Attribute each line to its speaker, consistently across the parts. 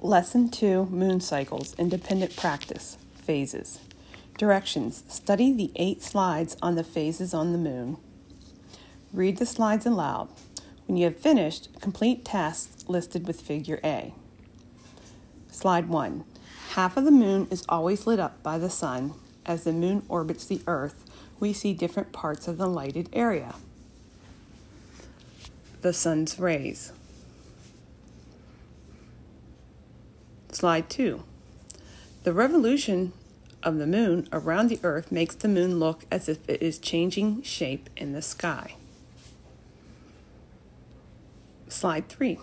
Speaker 1: Lesson 2 Moon Cycles Independent Practice Phases. Directions Study the eight slides on the phases on the moon. Read the slides aloud. When you have finished, complete tasks listed with Figure A. Slide 1 Half of the moon is always lit up by the sun. As the moon orbits the earth, we see different parts of the lighted area. The sun's rays. Slide 2. The revolution of the moon around the earth makes the moon look as if it is changing shape in the sky. Slide 3.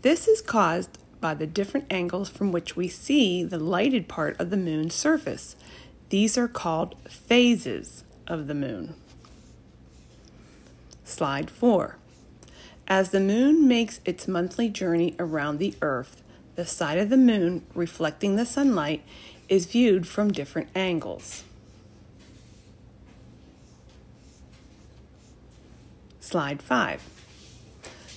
Speaker 1: This is caused by the different angles from which we see the lighted part of the moon's surface. These are called phases of the moon. Slide 4. As the moon makes its monthly journey around the earth, the side of the moon reflecting the sunlight is viewed from different angles. Slide 5.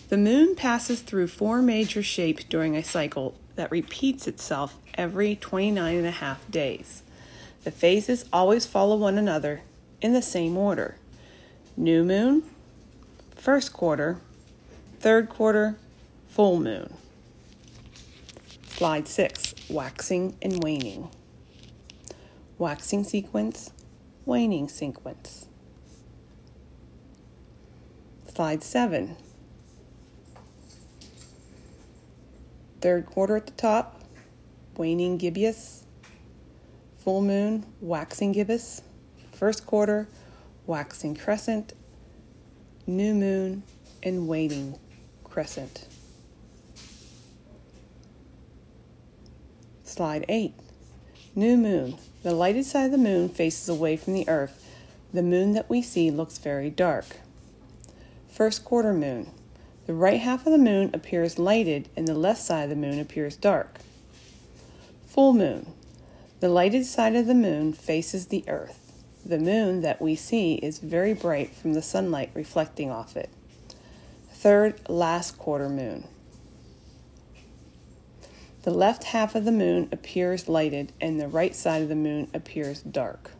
Speaker 1: The moon passes through four major shapes during a cycle that repeats itself every 29 and a half days. The phases always follow one another in the same order new moon, first quarter, third quarter, full moon. Slide 6 Waxing and Waning. Waxing sequence, waning sequence. Slide 7 Third quarter at the top, waning gibbous. Full moon, waxing gibbous. First quarter, waxing crescent. New moon, and waning crescent. Slide 8. New moon. The lighted side of the moon faces away from the earth. The moon that we see looks very dark. First quarter moon. The right half of the moon appears lighted and the left side of the moon appears dark. Full moon. The lighted side of the moon faces the earth. The moon that we see is very bright from the sunlight reflecting off it. Third last quarter moon. The left half of the moon appears lighted and the right side of the moon appears dark.